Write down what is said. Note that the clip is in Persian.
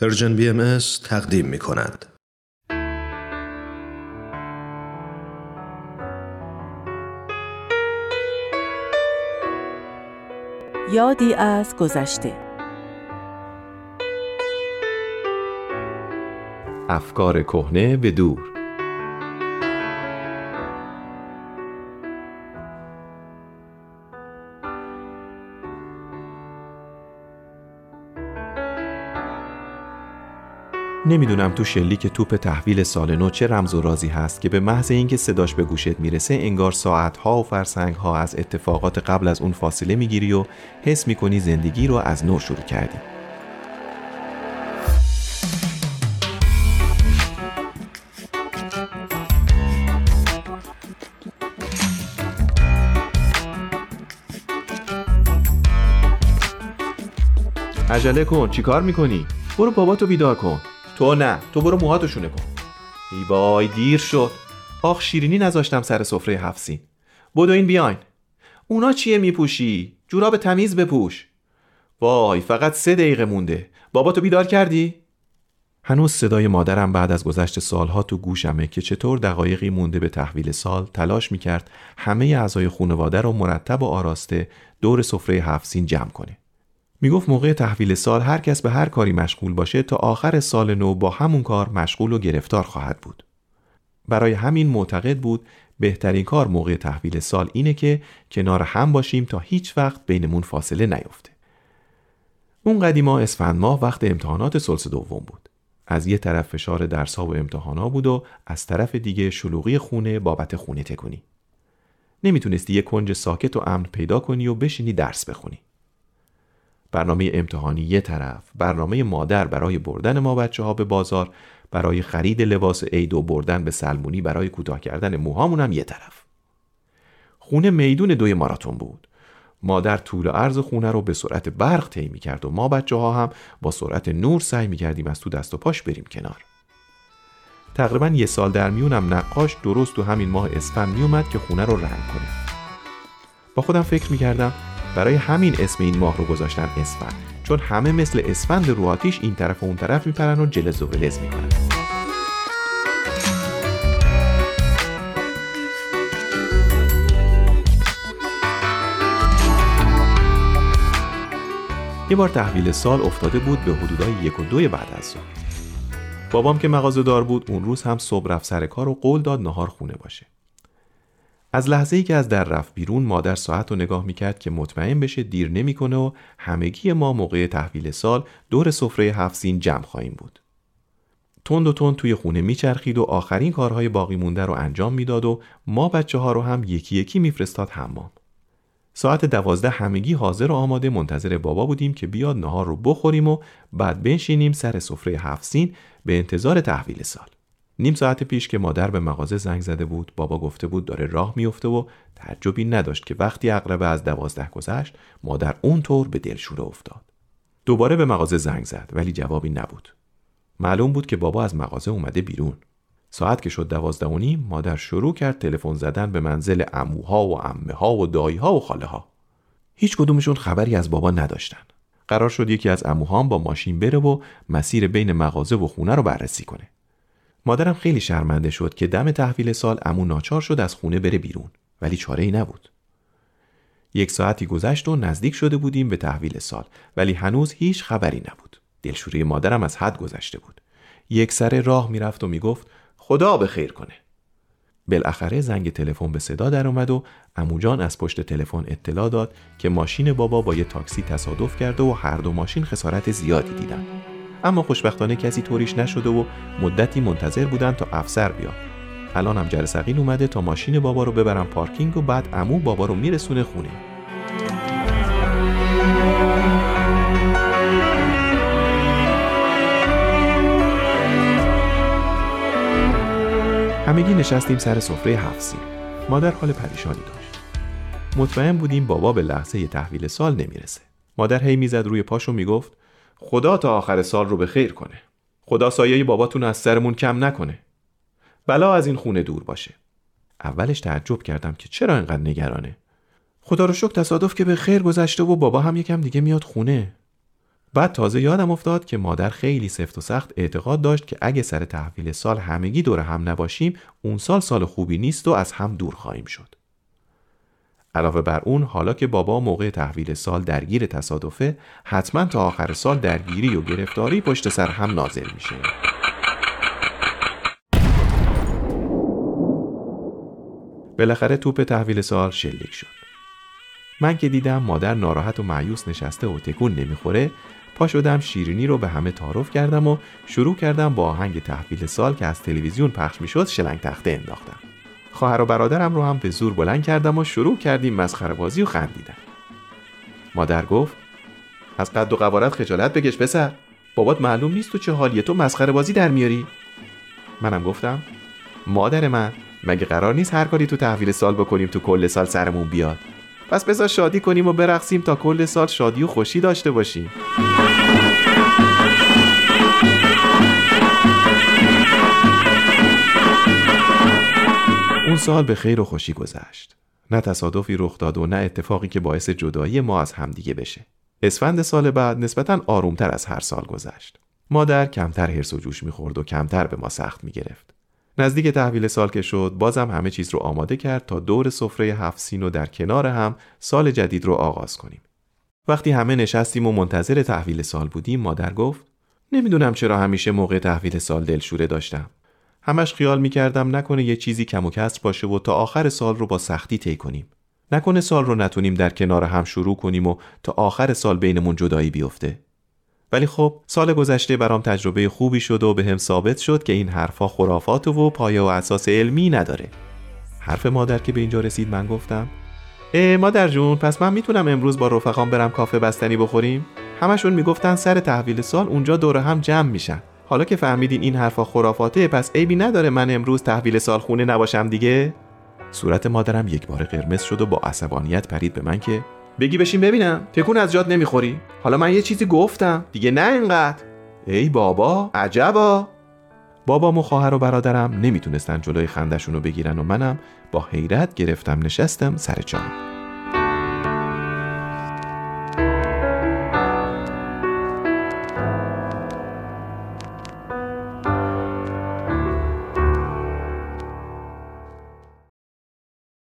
پرژن بی ام تقدیم می کند. یادی از گذشته افکار کهنه به دور نمی‌دونم تو شلیک توپ تحویل سال نو چه رمز و رازی هست که به محض اینکه صداش به گوشت می‌رسه انگار ساعتها و فرسنگها از اتفاقات قبل از اون فاصله می‌گیری و حس می‌کنی زندگی رو از نو شروع کردی عجله کن چیکار می‌کنی؟ برو باباتو بیدار کن تو نه تو برو موهاتو شونه کن. ای وای دیر شد. آخ شیرینی نذاشتم سر سفره هفسین بدو این بیاین. اونا چیه میپوشی؟ جوراب تمیز بپوش. وای فقط سه دقیقه مونده. باباتو بیدار کردی؟ هنوز صدای مادرم بعد از گذشت سالها تو گوشمه که چطور دقایقی مونده به تحویل سال تلاش می‌کرد همه اعضای خانواده رو مرتب و آراسته دور سفره هفسین جمع کنه. می‌گفت موقع تحویل سال هر کس به هر کاری مشغول باشه تا آخر سال نو با همون کار مشغول و گرفتار خواهد بود. برای همین معتقد بود بهترین کار موقع تحویل سال اینه که کنار هم باشیم تا هیچ وقت بینمون فاصله نیفته. اون قدیما اسفند ماه وقت امتحانات سلس دوم بود. از یه طرف فشار درسا و امتحانا بود و از طرف دیگه شلوغی خونه بابت خونه تکونی. نمی‌تونستی یه کنج ساکت و امن پیدا کنی و بشینی درس بخونی. برنامه امتحانی یه طرف برنامه مادر برای بردن ما بچه ها به بازار برای خرید لباس عید و بردن به سلمونی برای کوتاه کردن موهامون هم یه طرف. خونه میدون دوی ماراتون بود. مادر طول عرض خونه رو به سرعت برق طی کرد و ما بچه ها هم با سرعت نور سعی می کردیم از تو دست و پاش بریم کنار. تقریبا یه سال در میونم نقاش درست تو همین ماه اسفند میومد که خونه رو رنگ کنه. با خودم فکر می‌کردم برای همین اسم این ماه رو گذاشتن اسفند. چون همه مثل اسفند رو آتیش این طرف و اون طرف میپرن و جلز و ولز می‌کنن. یه بار تحویل سال افتاده بود به حدودای یک و دوی بعد از ظهر. بابام که مغازه دار بود اون روز هم صبح رفت سر کار و قول داد نهار خونه باشه. از لحظه ای که از در رفت بیرون مادر ساعت رو نگاه می‌کرد که مطمئن بشه دیر نمی‌کنه و همگی ما موقع تحویل سال دور سفره هفت جمع خواهیم بود. تند و تند توی خونه میچرخید و آخرین کارهای باقی مونده رو انجام می‌داد و ما بچه ها رو هم یکی یکی میفرستاد حمام. ساعت دوازده همگی حاضر و آماده منتظر بابا بودیم که بیاد نهار رو بخوریم و بعد بنشینیم سر سفره هفت به انتظار تحویل سال. نیم ساعت پیش که مادر به مغازه زنگ زده بود بابا گفته بود داره راه میفته و تعجبی نداشت که وقتی اقربه از دوازده گذشت مادر اونطور به دلشوره افتاد. دوباره به مغازه زنگ زد ولی جوابی نبود. معلوم بود که بابا از مغازه اومده بیرون. ساعت که شد دوازده و نیم مادر شروع کرد تلفن زدن به منزل اموها و امه ها و دایی ها و خاله ها هیچ کدومشون خبری از بابا نداشتن. قرار شد یکی از اموهام با ماشین بره و مسیر بین مغازه و خونه رو بررسی کنه. مادرم خیلی شرمنده شد که دم تحویل سال امو ناچار شد از خونه بره بیرون ولی چاره ای نبود. یک ساعتی گذشت و نزدیک شده بودیم به تحویل سال ولی هنوز هیچ خبری نبود. دلشوری مادرم از حد گذشته بود. یک سر راه می‌رفت و می‌گفت خدا به خیر کنه. بالاخره زنگ تلفن به صدا در اومد و اموجان از پشت تلفن اطلاع داد که ماشین بابا با یه تاکسی تصادف کرده و هر دو ماشین خسارت زیادی دیدن. اما خوشبختانه کسی طوریش نشده و مدتی منتظر بودن تا افسر بیاد. الان هم جرسقین اومده تا ماشین بابا رو ببرم پارکینگ و بعد امو بابا رو میرسونه خونه. همگی نشستیم سر سفره هفت مادر حال پریشانی داشت. مطمئن بودیم بابا به لحظه تحویل سال نمی‌رسه. مادر هی می‌زد روی پاشو می‌گفت خدا تا آخر سال رو به خیر کنه. خدا سایه باباتون از سرمون کم نکنه. بلا از این خونه دور باشه. اولش تعجب کردم که چرا اینقدر نگرانه. خدا رو شکر تصادف که به خیر گذشته و بابا هم یکم دیگه میاد خونه. بعد تازه یادم افتاد که مادر خیلی سفت و سخت اعتقاد داشت که اگه سر تحویل سال همگی دور هم نباشیم اون سال سال خوبی نیست و از هم دور خواهیم شد. علاوه بر اون حالا که بابا موقع تحویل سال درگیر تصادفه حتما تا آخر سال درگیری و گرفتاری پشت سر هم نازل میشه. بالاخره توپ تحویل سال شلیک شد. من که دیدم مادر ناراحت و معیوس نشسته و تکون نمی‌خوره پا شدم شیرینی رو به همه تعارف کردم و شروع کردم با آهنگ تحویل سال که از تلویزیون پخش می‌شد شلنگ تخته انداختم خواهر و برادرم رو هم به زور بلند کردم و شروع کردیم مسخره بازی و خندیدن. مادر گفت از قد و قوارت خجالت بکش پسر. بابات معلوم نیست تو چه حالیه. تو مسخره بازی در میاری. منم گفتم مادر من مگه قرار نیست هر کاری تو تحویل سال بکنیم تو کل سال سرمون بیاد؟ پس بذار شادی کنیم و برقصیم تا کل سال شادی و خوشی داشته باشیم. سال به خیر و خوشی گذشت نه تصادفی رخ داد و نه اتفاقی که باعث جدایی ما از همدیگه بشه اسفند سال بعد نسبتا آرومتر از هر سال گذشت مادر کمتر هرس و جوش می‌خورد و کمتر به ما سخت می‌گرفت نزدیک تحویل سال که شد بازم همه چیز رو آماده کرد تا دور سفره هفت سین و در کنار هم سال جدید رو آغاز کنیم. وقتی همه نشستیم و منتظر تحویل سال بودیم مادر گفت نمی‌دونم چرا همیشه موقع تحویل سال دلشوره داشتم. همش خیال می‌کردم نکنه یه چیزی کم و کسر باشه و تا آخر سال رو با سختی طی کنیم. نکنه سال رو نتونیم در کنار هم شروع کنیم و تا آخر سال بینمون جدایی بیفته. ولی خب سال گذشته برام تجربه خوبی شد و به هم ثابت شد که این حرفا خرافات و پایه و اساس علمی نداره حرف مادر که به اینجا رسید من گفتم اه مادر جون پس من می‌تونم امروز با رفقام برم کافه بستنی بخوریم همشون می‌گفتن سر تحویل سال اونجا دور هم جمع میشن حالا که فهمیدین این حرفا خرافاته پس عیبی نداره من امروز تحویل سال خونه نباشم دیگه؟ صورت مادرم یک بار قرمز شد و با عصبانیت پرید به من که بگی بشین ببینم تکون از جات نمی‌خوری؟ حالا من یه چیزی گفتم دیگه نه اینقدر. ای بابا عجبا. بابام و خواهر و برادرم نمی‌تونستن جلوی خندشون رو بگیرن و منم با حیرت گرفتم نشستم سر جام